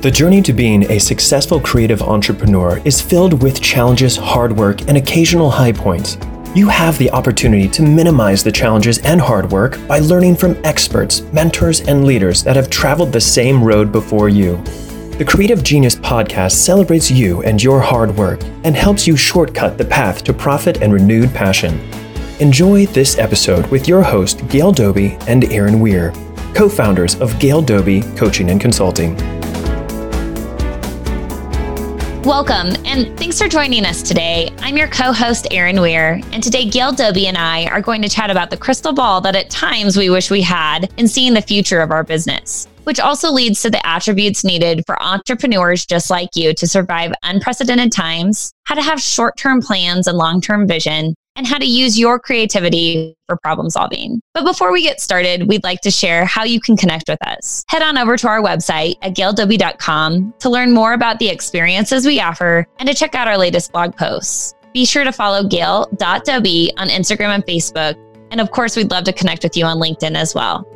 The journey to being a successful creative entrepreneur is filled with challenges, hard work, and occasional high points. You have the opportunity to minimize the challenges and hard work by learning from experts, mentors, and leaders that have traveled the same road before you. The Creative Genius podcast celebrates you and your hard work and helps you shortcut the path to profit and renewed passion. Enjoy this episode with your host, Gail Doby and Erin Weir, co founders of Gail Doby Coaching and Consulting. Welcome, and thanks for joining us today. I'm your co host, Erin Weir, and today Gail Doby and I are going to chat about the crystal ball that at times we wish we had in seeing the future of our business, which also leads to the attributes needed for entrepreneurs just like you to survive unprecedented times, how to have short term plans and long term vision, and how to use your creativity for problem solving. But before we get started, we'd like to share how you can connect with us. Head on over to our website at gaildoby.com to learn more about the experiences we offer and to check out our latest blog posts. Be sure to follow gail.doby on Instagram and Facebook. And of course, we'd love to connect with you on LinkedIn as well.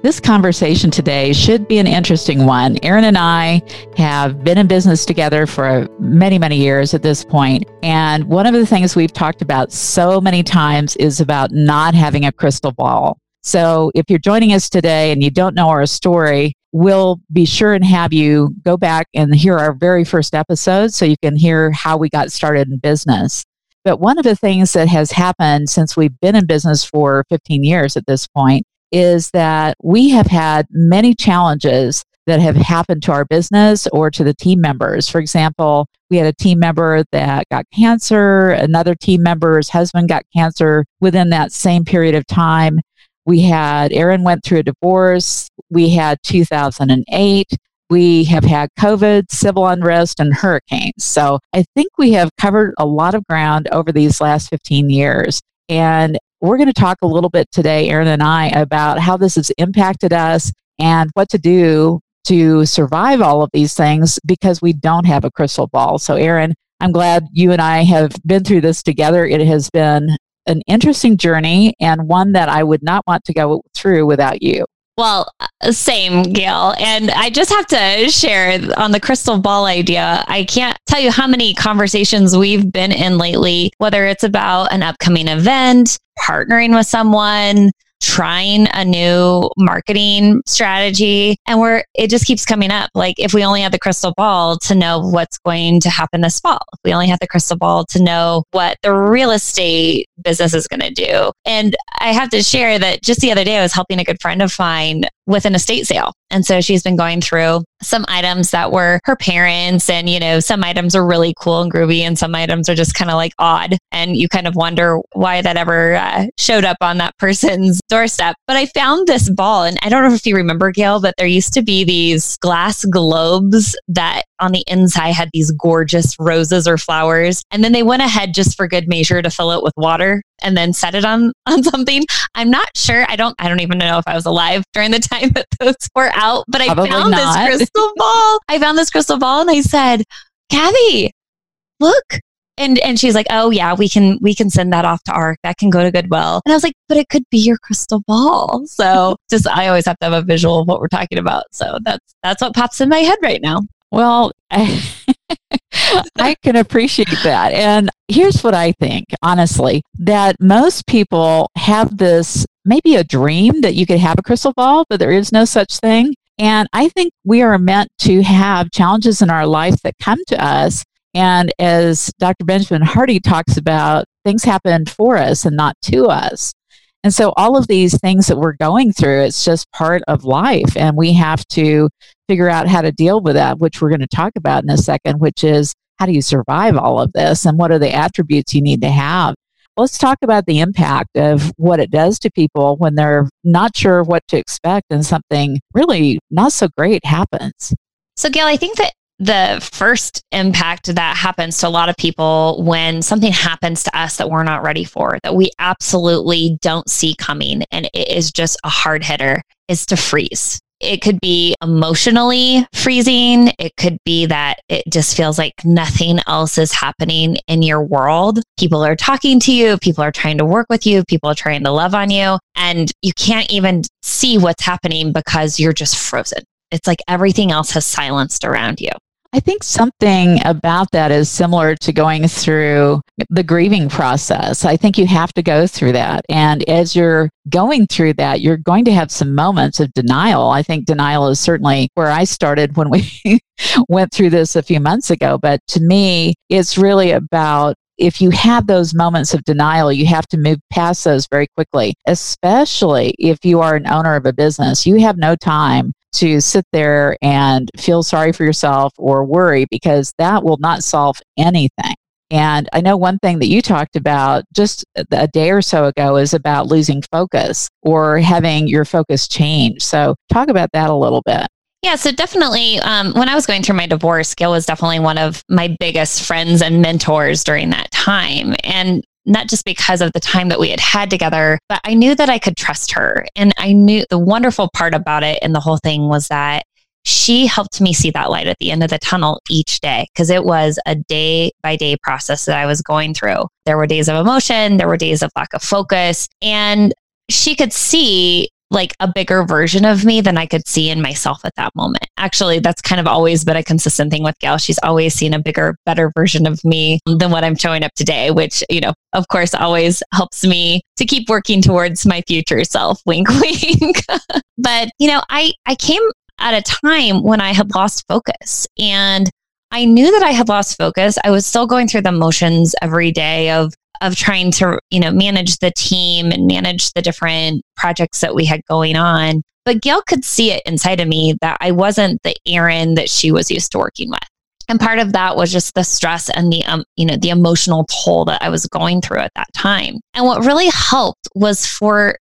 This conversation today should be an interesting one. Erin and I have been in business together for many, many years at this point. And one of the things we've talked about so many times is about not having a crystal ball. So if you're joining us today and you don't know our story, we'll be sure and have you go back and hear our very first episode so you can hear how we got started in business. But one of the things that has happened since we've been in business for 15 years at this point is that we have had many challenges that have happened to our business or to the team members. For example, we had a team member that got cancer, another team member's husband got cancer within that same period of time. We had Erin went through a divorce. We had 2008. We have had COVID, civil unrest, and hurricanes. So I think we have covered a lot of ground over these last 15 years. And we're going to talk a little bit today, Erin and I, about how this has impacted us and what to do to survive all of these things because we don't have a crystal ball. So, Erin, I'm glad you and I have been through this together. It has been an interesting journey and one that I would not want to go through without you. Well, uh, same, Gail. And I just have to share on the crystal ball idea. I can't tell you how many conversations we've been in lately, whether it's about an upcoming event, partnering with someone, trying a new marketing strategy. And we're it just keeps coming up. Like if we only had the crystal ball to know what's going to happen this fall if we only had the crystal ball to know what the real estate business is going to do. And i have to share that just the other day i was helping a good friend of mine with an estate sale. And so she's been going through some items that were her parents and you know some items are really cool and groovy and some items are just kind of like odd. And you kind of wonder why that ever uh, showed up on that person's doorstep. But i found this ball and i don't know if you remember gail but there used to be these glass globes that on the inside had these gorgeous roses or flowers and then they went ahead just for good measure to fill it with water and then set it on on something. I'm not sure. I don't I don't even know if I was alive during the time that those were out, but I Probably found not. this crystal ball. I found this crystal ball and I said, "Kathy, look." And and she's like, "Oh yeah, we can we can send that off to ARC. That can go to Goodwill." And I was like, "But it could be your crystal ball." So, just I always have to have a visual of what we're talking about. So, that's that's what pops in my head right now. Well, I can appreciate that. And here's what I think, honestly, that most people have this maybe a dream that you could have a crystal ball, but there is no such thing. And I think we are meant to have challenges in our life that come to us. And as Dr. Benjamin Hardy talks about, things happen for us and not to us. And so all of these things that we're going through, it's just part of life. And we have to figure out how to deal with that, which we're going to talk about in a second, which is how do you survive all of this and what are the attributes you need to have? Let's talk about the impact of what it does to people when they're not sure what to expect and something really not so great happens. So, Gail, I think that the first impact that happens to a lot of people when something happens to us that we're not ready for, that we absolutely don't see coming, and it is just a hard hitter, is to freeze. it could be emotionally freezing. It could be that it just feels like nothing else is happening in your world. People are talking to you, people are trying to work with you, people are trying to love on you, and you can't even see what's happening because you're just frozen. It's like everything else has silenced around you. I think something about that is similar to going through the grieving process. I think you have to go through that. And as you're going through that, you're going to have some moments of denial. I think denial is certainly where I started when we went through this a few months ago. But to me, it's really about if you have those moments of denial, you have to move past those very quickly, especially if you are an owner of a business. You have no time to sit there and feel sorry for yourself or worry because that will not solve anything. And I know one thing that you talked about just a day or so ago is about losing focus or having your focus change. So, talk about that a little bit. Yeah, so definitely, um, when I was going through my divorce, Gail was definitely one of my biggest friends and mentors during that time. And not just because of the time that we had had together, but I knew that I could trust her. And I knew the wonderful part about it and the whole thing was that she helped me see that light at the end of the tunnel each day because it was a day by day process that I was going through. There were days of emotion, there were days of lack of focus, and she could see like a bigger version of me than I could see in myself at that moment. Actually, that's kind of always been a consistent thing with Gail. She's always seen a bigger, better version of me than what I'm showing up today, which, you know, of course, always helps me to keep working towards my future self. Wink, wink. but, you know, I, I came at a time when I had lost focus and I knew that I had lost focus. I was still going through the motions every day of of trying to, you know, manage the team and manage the different projects that we had going on. But Gail could see it inside of me that I wasn't the Erin that she was used to working with. And part of that was just the stress and the, um, you know, the emotional toll that I was going through at that time. And what really helped was for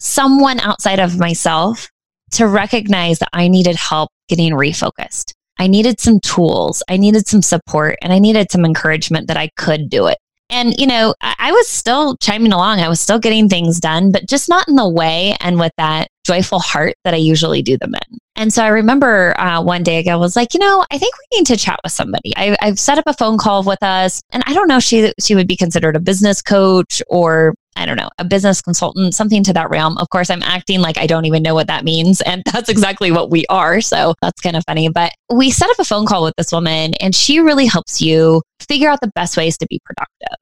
someone outside of myself to recognize that I needed help getting refocused. I needed some tools, I needed some support, and I needed some encouragement that I could do it. And, you know, I, was still chiming along. I was still getting things done, but just not in the way and with that joyful heart that I usually do them in. And so I remember uh, one day ago, I was like, you know, I think we need to chat with somebody. I, have set up a phone call with us, and I don't know she she would be considered a business coach or I don't know, a business consultant, something to that realm. Of course, I'm acting like I don't even know what that means. And that's exactly what we are. So that's kind of funny. But we set up a phone call with this woman, and she really helps you figure out the best ways to be productive.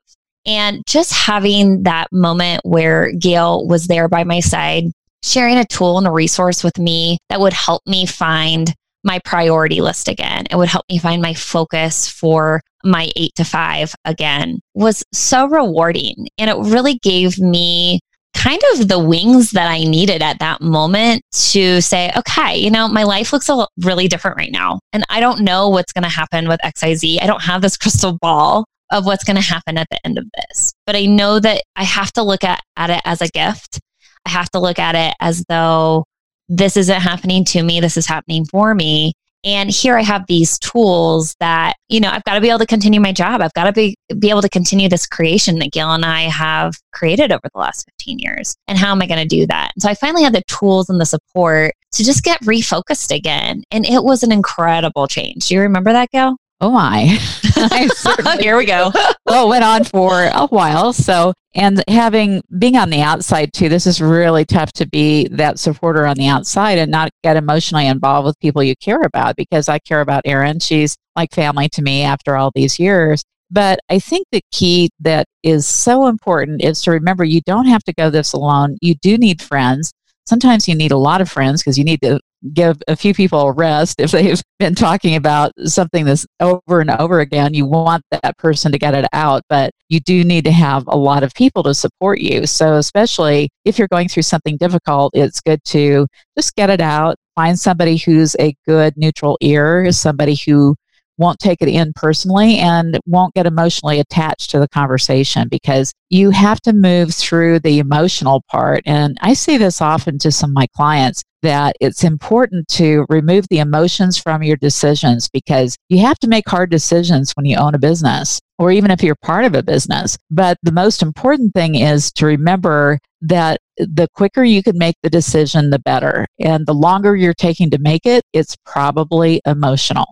And just having that moment where Gail was there by my side, sharing a tool and a resource with me that would help me find my priority list again. It would help me find my focus for my eight to five again was so rewarding. And it really gave me kind of the wings that I needed at that moment to say, okay, you know, my life looks really different right now. And I don't know what's going to happen with XYZ. I don't have this crystal ball of what's going to happen at the end of this. But I know that I have to look at, at it as a gift. I have to look at it as though this isn't happening to me, this is happening for me. And here I have these tools that, you know, I've got to be able to continue my job. I've got to be, be able to continue this creation that Gail and I have created over the last 15 years. And how am I going to do that? And so I finally had the tools and the support to just get refocused again. And it was an incredible change. Do you remember that, Gail? Oh my. Here we go. well, it went on for a while. So, and having being on the outside too, this is really tough to be that supporter on the outside and not get emotionally involved with people you care about because I care about Erin. She's like family to me after all these years. But I think the key that is so important is to remember you don't have to go this alone. You do need friends. Sometimes you need a lot of friends because you need to give a few people a rest if they've been talking about something this over and over again. You want that person to get it out, but you do need to have a lot of people to support you. So, especially if you're going through something difficult, it's good to just get it out. Find somebody who's a good neutral ear, somebody who won't take it in personally and won't get emotionally attached to the conversation because you have to move through the emotional part. And I see this often to some of my clients that it's important to remove the emotions from your decisions because you have to make hard decisions when you own a business. or even if you're part of a business. But the most important thing is to remember that the quicker you can make the decision, the better. And the longer you're taking to make it, it's probably emotional.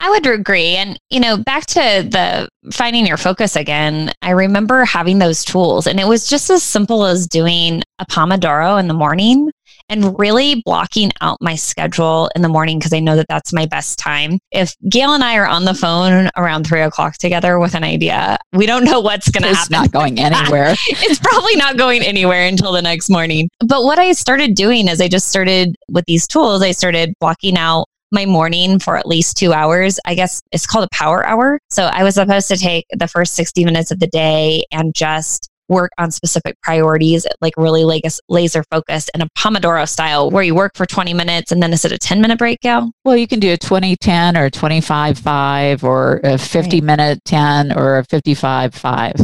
I would agree. And, you know, back to the finding your focus again, I remember having those tools and it was just as simple as doing a Pomodoro in the morning and really blocking out my schedule in the morning because I know that that's my best time. If Gail and I are on the phone around three o'clock together with an idea, we don't know what's going to happen. It's not going anywhere. it's probably not going anywhere until the next morning. But what I started doing is I just started with these tools, I started blocking out my morning for at least two hours. I guess it's called a power hour. So I was supposed to take the first 60 minutes of the day and just work on specific priorities, like really laser focused in a Pomodoro style where you work for 20 minutes and then is it a 10 minute break, Gail? Well, you can do a 20 10 or 25 5 or a 50 right. minute 10 or a 55 5.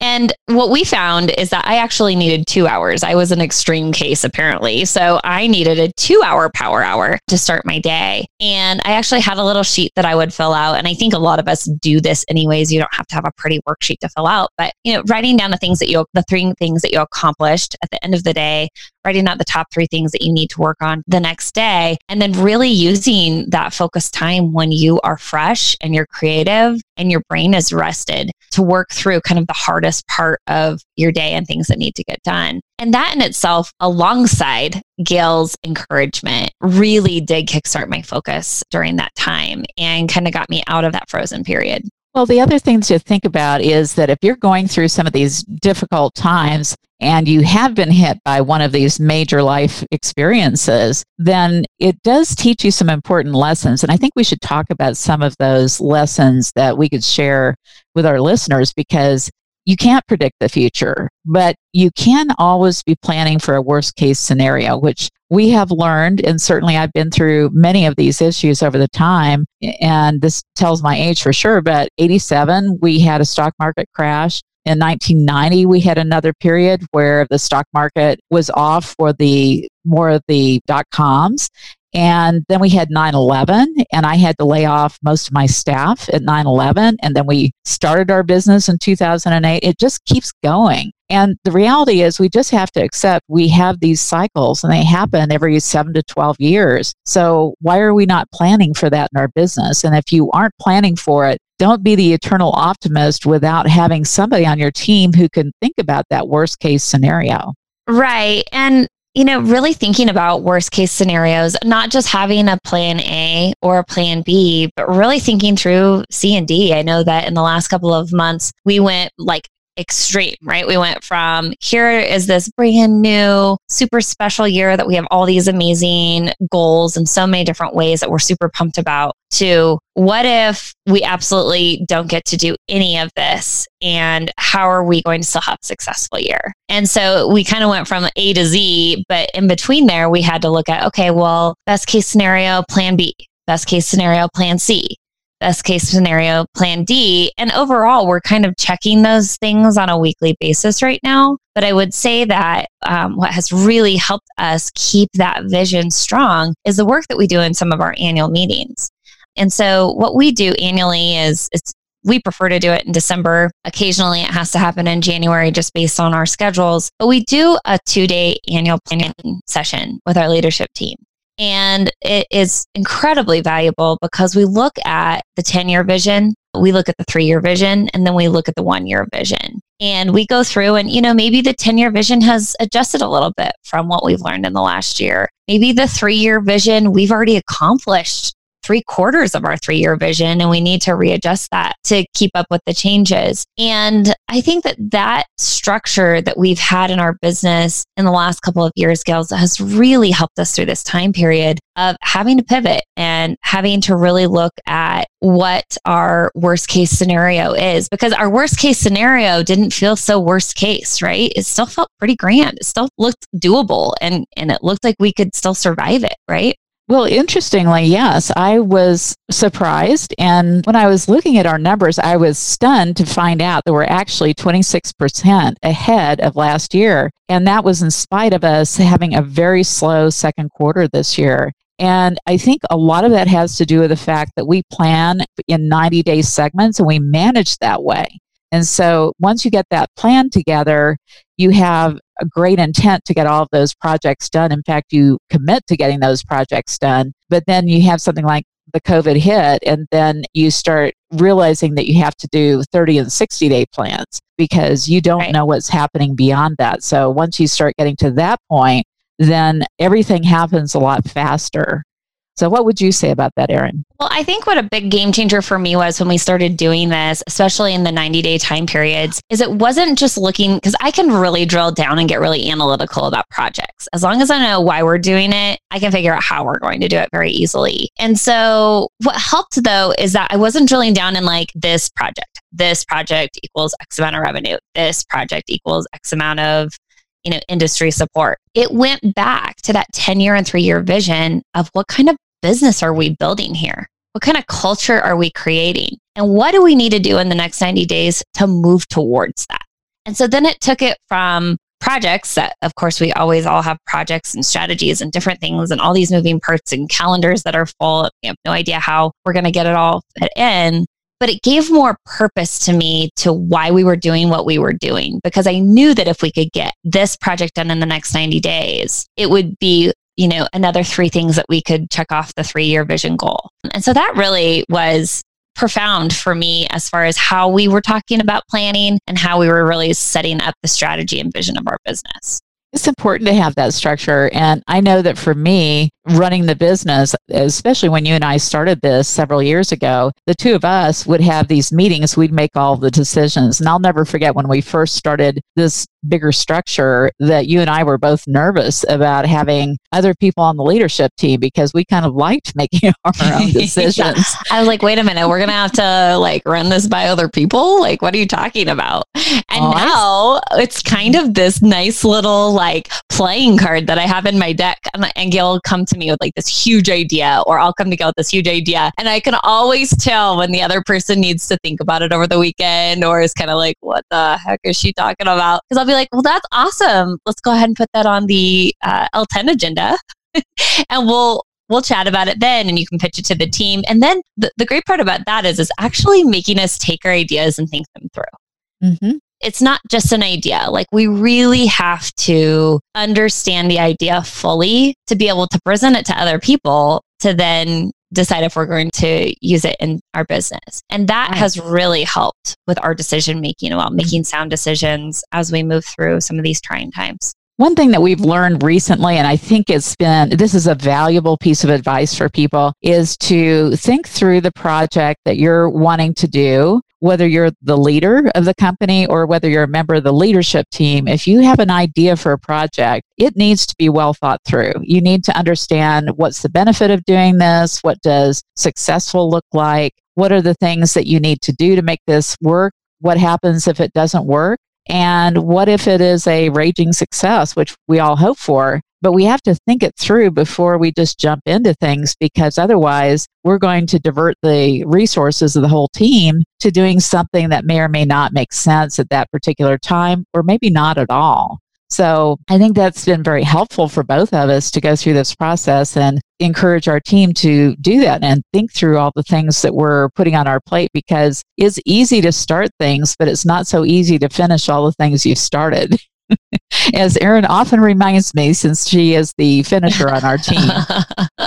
And what we found is that I actually needed two hours. I was an extreme case, apparently. So I needed a two hour power hour to start my day. And I actually had a little sheet that I would fill out. And I think a lot of us do this anyways. You don't have to have a pretty worksheet to fill out, but you know, writing down the things that you, the three things that you accomplished at the end of the day, writing out the top three things that you need to work on the next day, and then really using that focus time when you are fresh and you're creative and your brain is rested to work through kind of the hardest part of your day and things that need to get done. And that in itself, alongside Gail's encouragement, really did kickstart my focus during that time and kind of got me out of that frozen period. Well, the other thing to think about is that if you're going through some of these difficult times and you have been hit by one of these major life experiences, then it does teach you some important lessons. And I think we should talk about some of those lessons that we could share with our listeners because you can't predict the future, but you can always be planning for a worst case scenario, which we have learned. And certainly I've been through many of these issues over the time. And this tells my age for sure. But 87, we had a stock market crash. In 1990, we had another period where the stock market was off for the more of the dot coms. And then we had 9 11, and I had to lay off most of my staff at 9 11. And then we started our business in 2008. It just keeps going. And the reality is, we just have to accept we have these cycles and they happen every seven to 12 years. So, why are we not planning for that in our business? And if you aren't planning for it, don't be the eternal optimist without having somebody on your team who can think about that worst case scenario. Right. And you know, really thinking about worst case scenarios, not just having a plan A or a plan B, but really thinking through C and D. I know that in the last couple of months, we went like extreme, right? We went from here is this brand new, super special year that we have all these amazing goals in so many different ways that we're super pumped about to what if we absolutely don't get to do any of this? And how are we going to still have a successful year? And so we kind of went from A to Z, but in between there, we had to look at okay, well, best case scenario, plan B, best case scenario, plan C best case scenario, plan D. And overall, we're kind of checking those things on a weekly basis right now. But I would say that um, what has really helped us keep that vision strong is the work that we do in some of our annual meetings. And so, what we do annually is it's we prefer to do it in December. Occasionally, it has to happen in January just based on our schedules. But we do a two day annual planning session with our leadership team. And it is incredibly valuable because we look at the 10 year vision, we look at the three year vision, and then we look at the one year vision. And we go through, and you know, maybe the 10 year vision has adjusted a little bit from what we've learned in the last year. Maybe the three year vision we've already accomplished three quarters of our three year vision and we need to readjust that to keep up with the changes. And I think that that structure that we've had in our business in the last couple of years, Gales, has really helped us through this time period of having to pivot and having to really look at what our worst case scenario is because our worst case scenario didn't feel so worst case, right? It still felt pretty grand. It still looked doable and, and it looked like we could still survive it, right? Well, interestingly, yes, I was surprised. And when I was looking at our numbers, I was stunned to find out that we're actually 26% ahead of last year. And that was in spite of us having a very slow second quarter this year. And I think a lot of that has to do with the fact that we plan in 90 day segments and we manage that way. And so once you get that plan together, you have a great intent to get all of those projects done. In fact, you commit to getting those projects done. But then you have something like the COVID hit, and then you start realizing that you have to do 30 and 60 day plans because you don't right. know what's happening beyond that. So once you start getting to that point, then everything happens a lot faster. So, what would you say about that, Erin? Well, I think what a big game changer for me was when we started doing this, especially in the 90 day time periods, is it wasn't just looking because I can really drill down and get really analytical about projects. As long as I know why we're doing it, I can figure out how we're going to do it very easily. And so, what helped though is that I wasn't drilling down in like this project, this project equals X amount of revenue, this project equals X amount of you know industry support it went back to that 10 year and 3 year vision of what kind of business are we building here? What kind of culture are we creating? And what do we need to do in the next 90 days to move towards that? And so then it took it from projects that, of course, we always all have projects and strategies and different things and all these moving parts and calendars that are full. Have no idea how we're going to get it all fit in. But it gave more purpose to me to why we were doing what we were doing because I knew that if we could get this project done in the next 90 days, it would be you know, another three things that we could check off the three year vision goal. And so that really was profound for me as far as how we were talking about planning and how we were really setting up the strategy and vision of our business. It's important to have that structure. And I know that for me, running the business, especially when you and I started this several years ago, the two of us would have these meetings. We'd make all the decisions. And I'll never forget when we first started this bigger structure that you and I were both nervous about having other people on the leadership team because we kind of liked making our own decisions. yeah. I was like, wait a minute, we're going to have to like run this by other people? Like, what are you talking about? And oh, now it's kind of this nice little like playing card that I have in my deck. And, and Gail come to me with like this huge idea, or I'll come to Gail with this huge idea. And I can always tell when the other person needs to think about it over the weekend or is kind of like, what the heck is she talking about? Because I'll be like, well, that's awesome. Let's go ahead and put that on the uh, L10 agenda. and we'll we'll chat about it then and you can pitch it to the team and then the, the great part about that is is actually making us take our ideas and think them through mm-hmm it's not just an idea. Like we really have to understand the idea fully to be able to present it to other people to then decide if we're going to use it in our business. And that has really helped with our decision making about mm-hmm. making sound decisions as we move through some of these trying times. One thing that we've learned recently, and I think it's been, this is a valuable piece of advice for people, is to think through the project that you're wanting to do, whether you're the leader of the company or whether you're a member of the leadership team. If you have an idea for a project, it needs to be well thought through. You need to understand what's the benefit of doing this? What does successful look like? What are the things that you need to do to make this work? What happens if it doesn't work? And what if it is a raging success, which we all hope for? But we have to think it through before we just jump into things because otherwise we're going to divert the resources of the whole team to doing something that may or may not make sense at that particular time, or maybe not at all. So I think that's been very helpful for both of us to go through this process and encourage our team to do that and think through all the things that we're putting on our plate because it's easy to start things, but it's not so easy to finish all the things you've started. As Erin often reminds me, since she is the finisher on our team.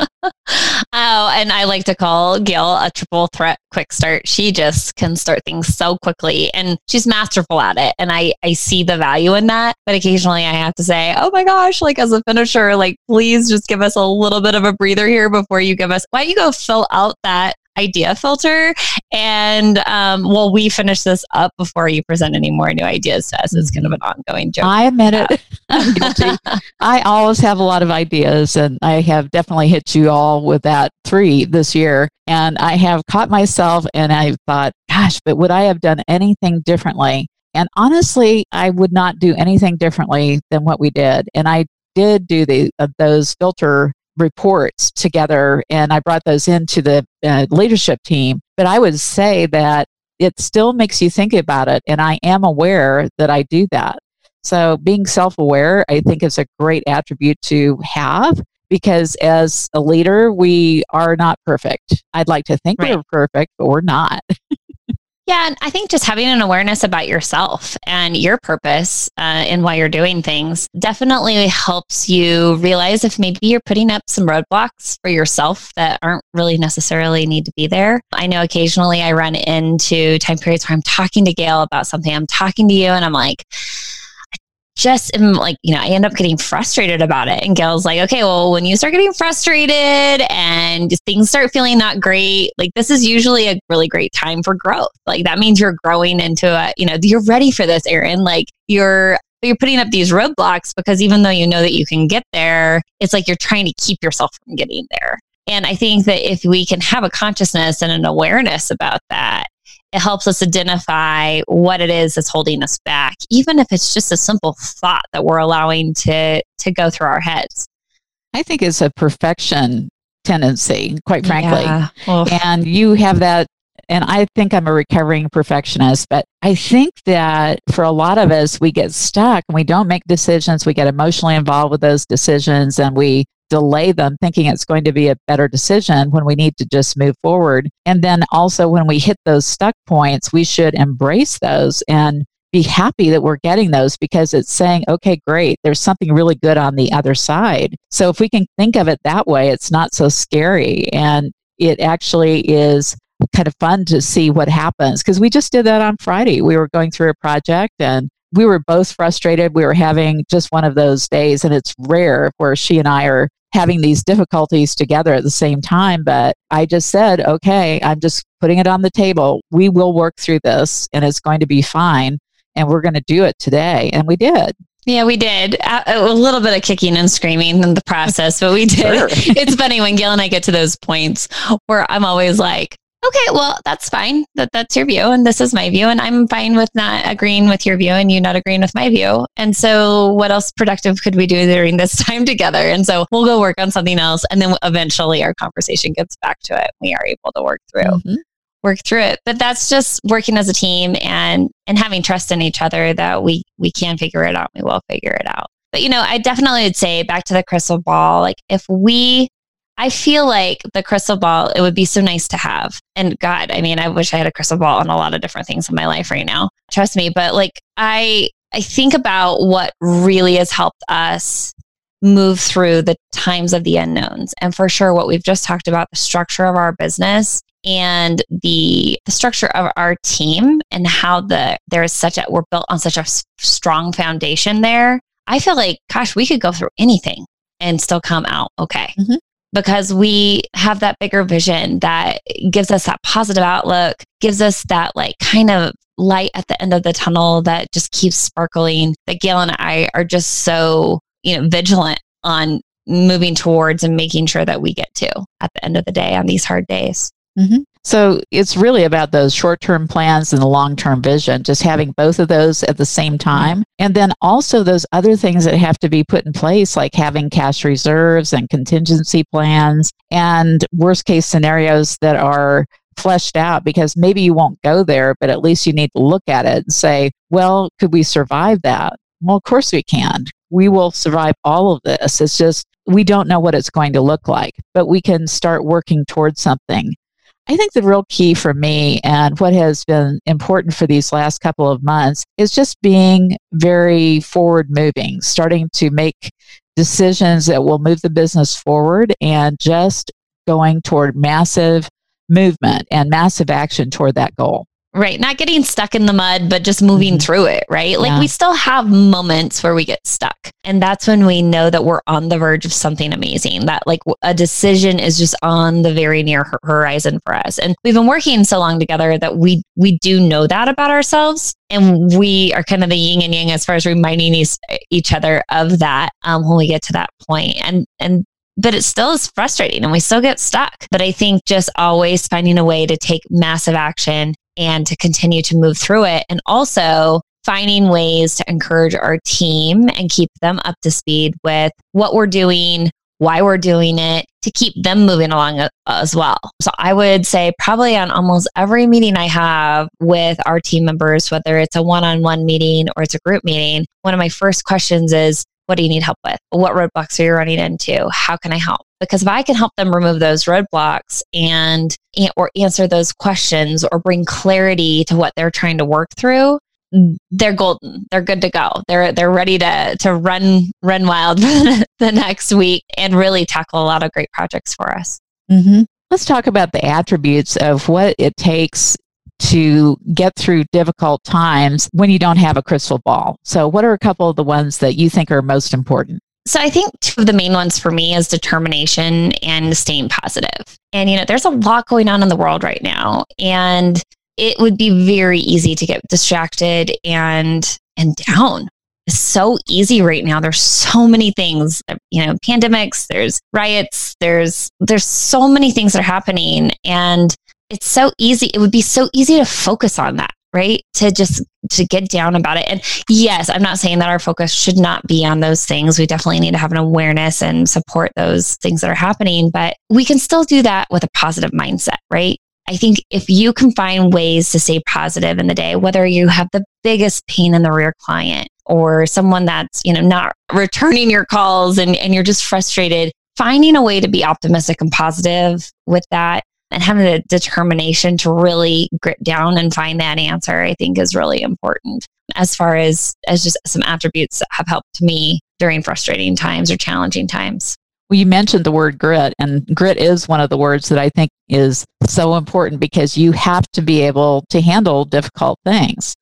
oh, and I like to call Gail a triple threat quick start. She just can start things so quickly and she's masterful at it. And I, I see the value in that. But occasionally I have to say, oh my gosh, like as a finisher, like please just give us a little bit of a breather here before you give us, why don't you go fill out that idea filter. And um, well, we finish this up before you present any more new ideas to us. It's kind of an ongoing joke. I admit it. I always have a lot of ideas, and I have definitely hit you all with that three this year. And I have caught myself, and I thought, gosh, but would I have done anything differently? And honestly, I would not do anything differently than what we did. And I did do the uh, those filter reports together and I brought those into the uh, leadership team. But I would say that it still makes you think about it. And I am aware that I do that. So being self aware, I think, is a great attribute to have because as a leader, we are not perfect. I'd like to think right. we're perfect, but we're not. Yeah, and I think just having an awareness about yourself and your purpose uh, and why you're doing things definitely helps you realize if maybe you're putting up some roadblocks for yourself that aren't really necessarily need to be there. I know occasionally I run into time periods where I'm talking to Gail about something, I'm talking to you, and I'm like, just am like, you know, I end up getting frustrated about it. And Gail's like, okay, well, when you start getting frustrated and things start feeling not great, like this is usually a really great time for growth. Like that means you're growing into a, you know, you're ready for this, Erin. Like you're you're putting up these roadblocks because even though you know that you can get there, it's like you're trying to keep yourself from getting there. And I think that if we can have a consciousness and an awareness about that, it helps us identify what it is that's holding us back, even if it's just a simple thought that we're allowing to to go through our heads. I think it's a perfection tendency, quite frankly. Yeah. And you have that and I think I'm a recovering perfectionist, but I think that for a lot of us, we get stuck and we don't make decisions. We get emotionally involved with those decisions and we delay them thinking it's going to be a better decision when we need to just move forward. And then also when we hit those stuck points, we should embrace those and be happy that we're getting those because it's saying, okay, great, there's something really good on the other side. So if we can think of it that way, it's not so scary. And it actually is kind of fun to see what happens because we just did that on Friday. We were going through a project and we were both frustrated. We were having just one of those days, and it's rare where she and I are having these difficulties together at the same time. But I just said, okay, I'm just putting it on the table. We will work through this and it's going to be fine. And we're going to do it today. And we did. Yeah, we did a, a, little bit of kicking and screaming in the process, but we did. Sure. it's funny when Gail and I get to those points where I'm always like, okay, well, that's fine. That that's your view, and this is my view, and I'm fine with not agreeing with your view and you not agreeing with my view. And so, what else productive could we do during this time together? And so, we'll go work on something else, and then eventually, our conversation gets back to it. We are able to work through. Mm-hmm. work through it but that's just working as a team and and having trust in each other that we we can figure it out we will figure it out but you know i definitely would say back to the crystal ball like if we I feel like the crystal ball, it would be so nice to have. And God, I mean, I wish I had a crystal ball on a lot of different things in my life right now. Trust me. But like, I, I think about what really has helped us move through the times of the unknowns. And for sure, what we've just talked about, the structure of our business and the, the structure of our team and how the, there is such a, we're built on such a strong foundation there. I feel like, gosh, we could go through anything and still come out okay. Mm-hmm because we have that bigger vision that gives us that positive outlook, gives us that like kind of light at the end of the tunnel that just keeps sparkling. That Gail and I are just so, you know, vigilant on moving towards and making sure that we get to at the end of the day on these hard days. Mm-hmm. So it's really about those short term plans and the long term vision, just having both of those at the same time. And then also those other things that have to be put in place, like having cash reserves and contingency plans and worst case scenarios that are fleshed out because maybe you won't go there, but at least you need to look at it and say, well, could we survive that? Well, of course we can. We will survive all of this. It's just we don't know what it's going to look like, but we can start working towards something. I think the real key for me and what has been important for these last couple of months is just being very forward moving, starting to make decisions that will move the business forward and just going toward massive movement and massive action toward that goal. Right. Not getting stuck in the mud, but just moving mm-hmm. through it, right? Like yeah. we still have moments where we get stuck. And that's when we know that we're on the verge of something amazing, that like a decision is just on the very near horizon for us. And we've been working so long together that we we do know that about ourselves. And we are kind of the yin and yang as far as reminding each, each other of that um, when we get to that point. And and but it still is frustrating and we still get stuck. But I think just always finding a way to take massive action and to continue to move through it. And also finding ways to encourage our team and keep them up to speed with what we're doing, why we're doing it, to keep them moving along as well. So I would say probably on almost every meeting I have with our team members, whether it's a one on one meeting or it's a group meeting, one of my first questions is, What do you need help with? What roadblocks are you running into? How can I help? Because if I can help them remove those roadblocks and or answer those questions or bring clarity to what they're trying to work through, they're golden. They're good to go. They're they're ready to to run run wild the next week and really tackle a lot of great projects for us. Mm-hmm. Let's talk about the attributes of what it takes to get through difficult times when you don't have a crystal ball. So, what are a couple of the ones that you think are most important? So I think two of the main ones for me is determination and staying positive. And you know, there's a lot going on in the world right now and it would be very easy to get distracted and and down. It's so easy right now. There's so many things, you know, pandemics, there's riots, there's there's so many things that are happening and it's so easy. It would be so easy to focus on that, right? To just to get down about it. And yes, I'm not saying that our focus should not be on those things. We definitely need to have an awareness and support those things that are happening, but we can still do that with a positive mindset, right? I think if you can find ways to stay positive in the day, whether you have the biggest pain in the rear client or someone that's, you know, not returning your calls and, and you're just frustrated, finding a way to be optimistic and positive with that and having a determination to really grit down and find that answer, I think is really important as far as, as just some attributes that have helped me during frustrating times or challenging times. Well, you mentioned the word grit, and grit is one of the words that I think is so important because you have to be able to handle difficult things.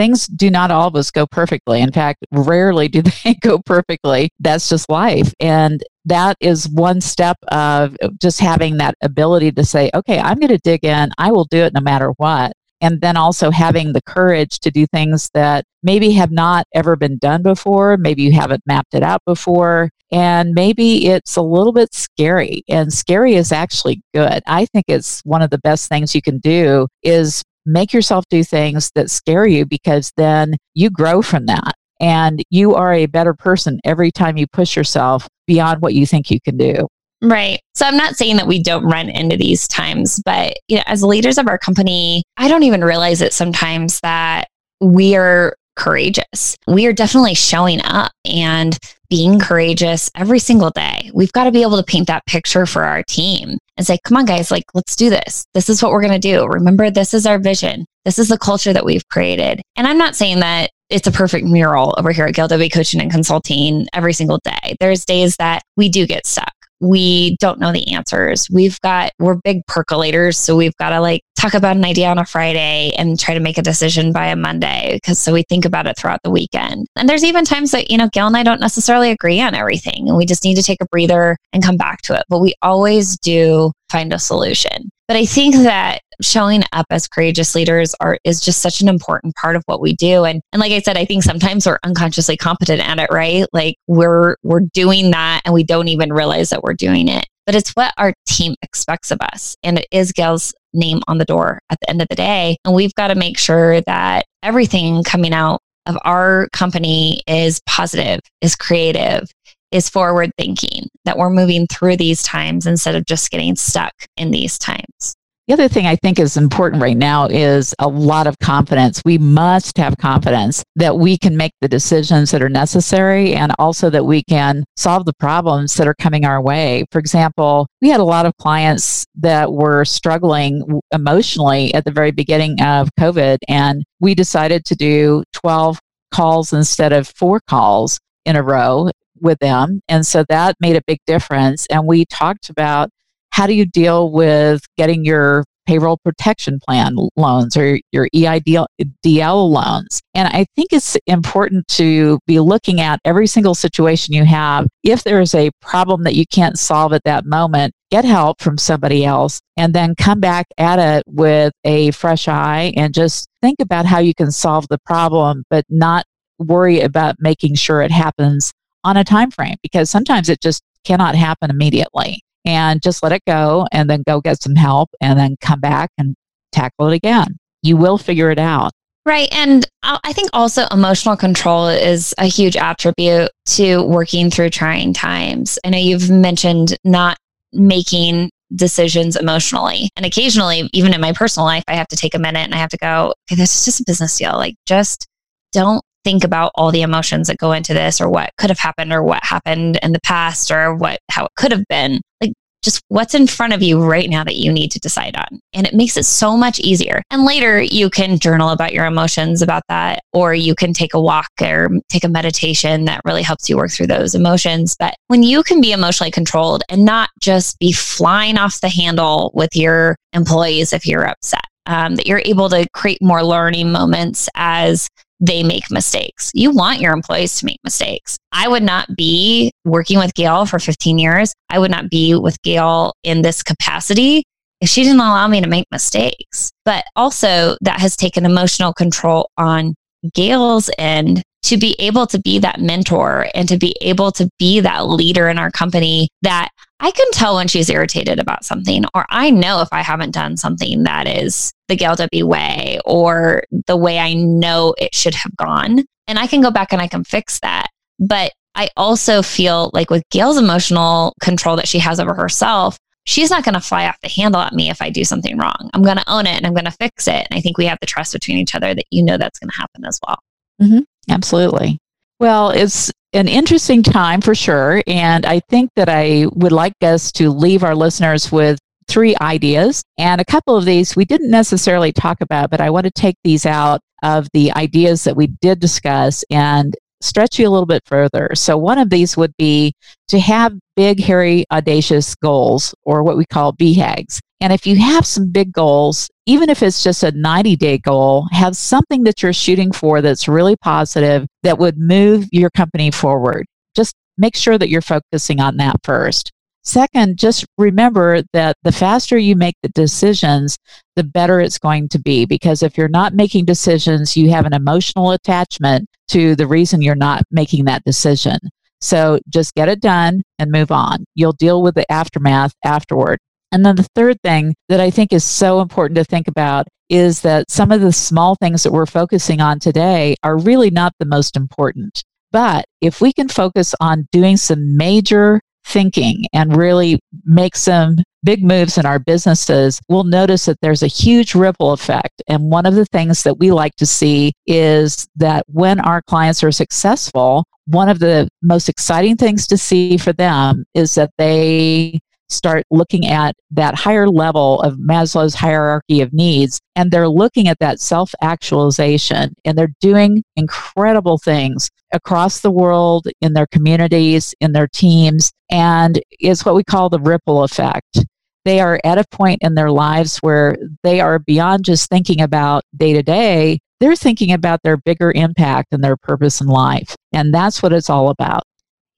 Things do not always go perfectly. In fact, rarely do they go perfectly. That's just life. And that is one step of just having that ability to say, okay, I'm going to dig in. I will do it no matter what and then also having the courage to do things that maybe have not ever been done before maybe you haven't mapped it out before and maybe it's a little bit scary and scary is actually good i think it's one of the best things you can do is make yourself do things that scare you because then you grow from that and you are a better person every time you push yourself beyond what you think you can do Right. So I'm not saying that we don't run into these times, but you know, as leaders of our company, I don't even realize it sometimes that we are courageous. We are definitely showing up and being courageous every single day. We've got to be able to paint that picture for our team and say, come on, guys, like, let's do this. This is what we're going to do. Remember, this is our vision. This is the culture that we've created. And I'm not saying that it's a perfect mural over here at W Coaching and Consulting every single day. There's days that we do get stuck we don't know the answers. We've got, we're big percolators. So we've got to like talk about an idea on a Friday and try to make a decision by a Monday. Cause so we think about it throughout the weekend. And there's even times that, you know, Gail and I don't necessarily agree on everything and we just need to take a breather and come back to it. But we always do find a solution. But I think that showing up as courageous leaders are is just such an important part of what we do. And and like I said, I think sometimes we're unconsciously competent at it, right? Like we're we're doing that and we don't even realize that we're doing it. But it's what our team expects of us. And it is Gail's name on the door at the end of the day. And we've got to make sure that everything coming out of our company is positive, is creative, is forward thinking, that we're moving through these times instead of just getting stuck in these times. The other thing I think is important right now is a lot of confidence. We must have confidence that we can make the decisions that are necessary and also that we can solve the problems that are coming our way. For example, we had a lot of clients that were struggling emotionally at the very beginning of COVID, and we decided to do 12 calls instead of four calls in a row with them. And so that made a big difference. And we talked about how do you deal with getting your payroll protection plan loans or your EIDL loans. And I think it's important to be looking at every single situation you have. If there is a problem that you can't solve at that moment, get help from somebody else and then come back at it with a fresh eye and just think about how you can solve the problem, but not worry about making sure it happens on a time frame because sometimes it just cannot happen immediately and just let it go and then go get some help and then come back and tackle it again you will figure it out Right. And I think also emotional control is a huge attribute to working through trying times. I know you've mentioned not making decisions emotionally. And occasionally, even in my personal life, I have to take a minute and I have to go, okay, this is just a business deal. Like, just don't think about all the emotions that go into this or what could have happened or what happened in the past or what how it could have been. Like just what's in front of you right now that you need to decide on. And it makes it so much easier. And later you can journal about your emotions about that, or you can take a walk or take a meditation that really helps you work through those emotions. But when you can be emotionally controlled and not just be flying off the handle with your employees if you're upset, um, that you're able to create more learning moments as they make mistakes. You want your employees to make mistakes. I would not be working with Gail for 15 years. I would not be with Gail in this capacity if she didn't allow me to make mistakes. But also, that has taken emotional control on Gail's end to be able to be that mentor and to be able to be that leader in our company that I can tell when she's irritated about something, or I know if I haven't done something that is the Gail W way or the way I know it should have gone. And I can go back and I can fix that. But I also feel like with Gail's emotional control that she has over herself, she's not going to fly off the handle at me if I do something wrong. I'm going to own it and I'm going to fix it. And I think we have the trust between each other that you know that's going to happen as well. Mm-hmm. Absolutely. Well, it's an interesting time for sure. And I think that I would like us to leave our listeners with three ideas. And a couple of these we didn't necessarily talk about, but I want to take these out of the ideas that we did discuss and stretch you a little bit further. So, one of these would be to have big, hairy, audacious goals, or what we call BHAGs. And if you have some big goals, even if it's just a 90 day goal, have something that you're shooting for that's really positive that would move your company forward. Just make sure that you're focusing on that first. Second, just remember that the faster you make the decisions, the better it's going to be. Because if you're not making decisions, you have an emotional attachment to the reason you're not making that decision. So just get it done and move on. You'll deal with the aftermath afterward. And then the third thing that I think is so important to think about is that some of the small things that we're focusing on today are really not the most important. But if we can focus on doing some major thinking and really make some big moves in our businesses, we'll notice that there's a huge ripple effect. And one of the things that we like to see is that when our clients are successful, one of the most exciting things to see for them is that they start looking at that higher level of Maslow's hierarchy of needs and they're looking at that self actualization and they're doing incredible things across the world in their communities, in their teams, and it's what we call the ripple effect. They are at a point in their lives where they are beyond just thinking about day to day, they're thinking about their bigger impact and their purpose in life. And that's what it's all about.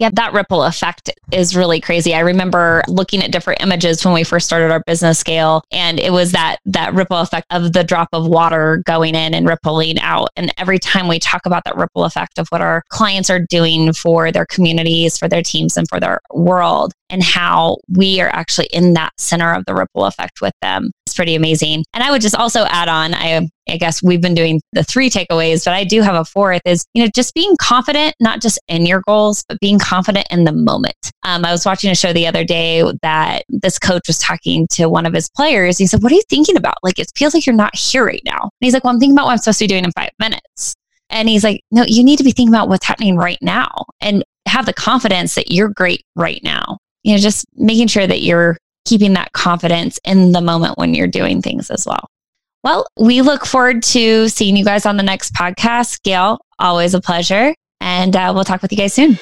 Yeah, that ripple effect is really crazy. I remember looking at different images when we first started our business scale and it was that that ripple effect of the drop of water going in and rippling out. And every time we talk about that ripple effect of what our clients are doing for their communities, for their teams and for their world and how we are actually in that center of the ripple effect with them. It's pretty amazing. And I would just also add on, I I guess we've been doing the three takeaways, but I do have a fourth is, you know, just being confident, not just in your goals, but being confident in the moment. Um, I was watching a show the other day that this coach was talking to one of his players. He said, What are you thinking about? Like, it feels like you're not here right now. And he's like, Well, I'm thinking about what I'm supposed to be doing in five minutes. And he's like, No, you need to be thinking about what's happening right now and have the confidence that you're great right now. You know, just making sure that you're keeping that confidence in the moment when you're doing things as well. Well, we look forward to seeing you guys on the next podcast. Gail, always a pleasure. And uh, we'll talk with you guys soon.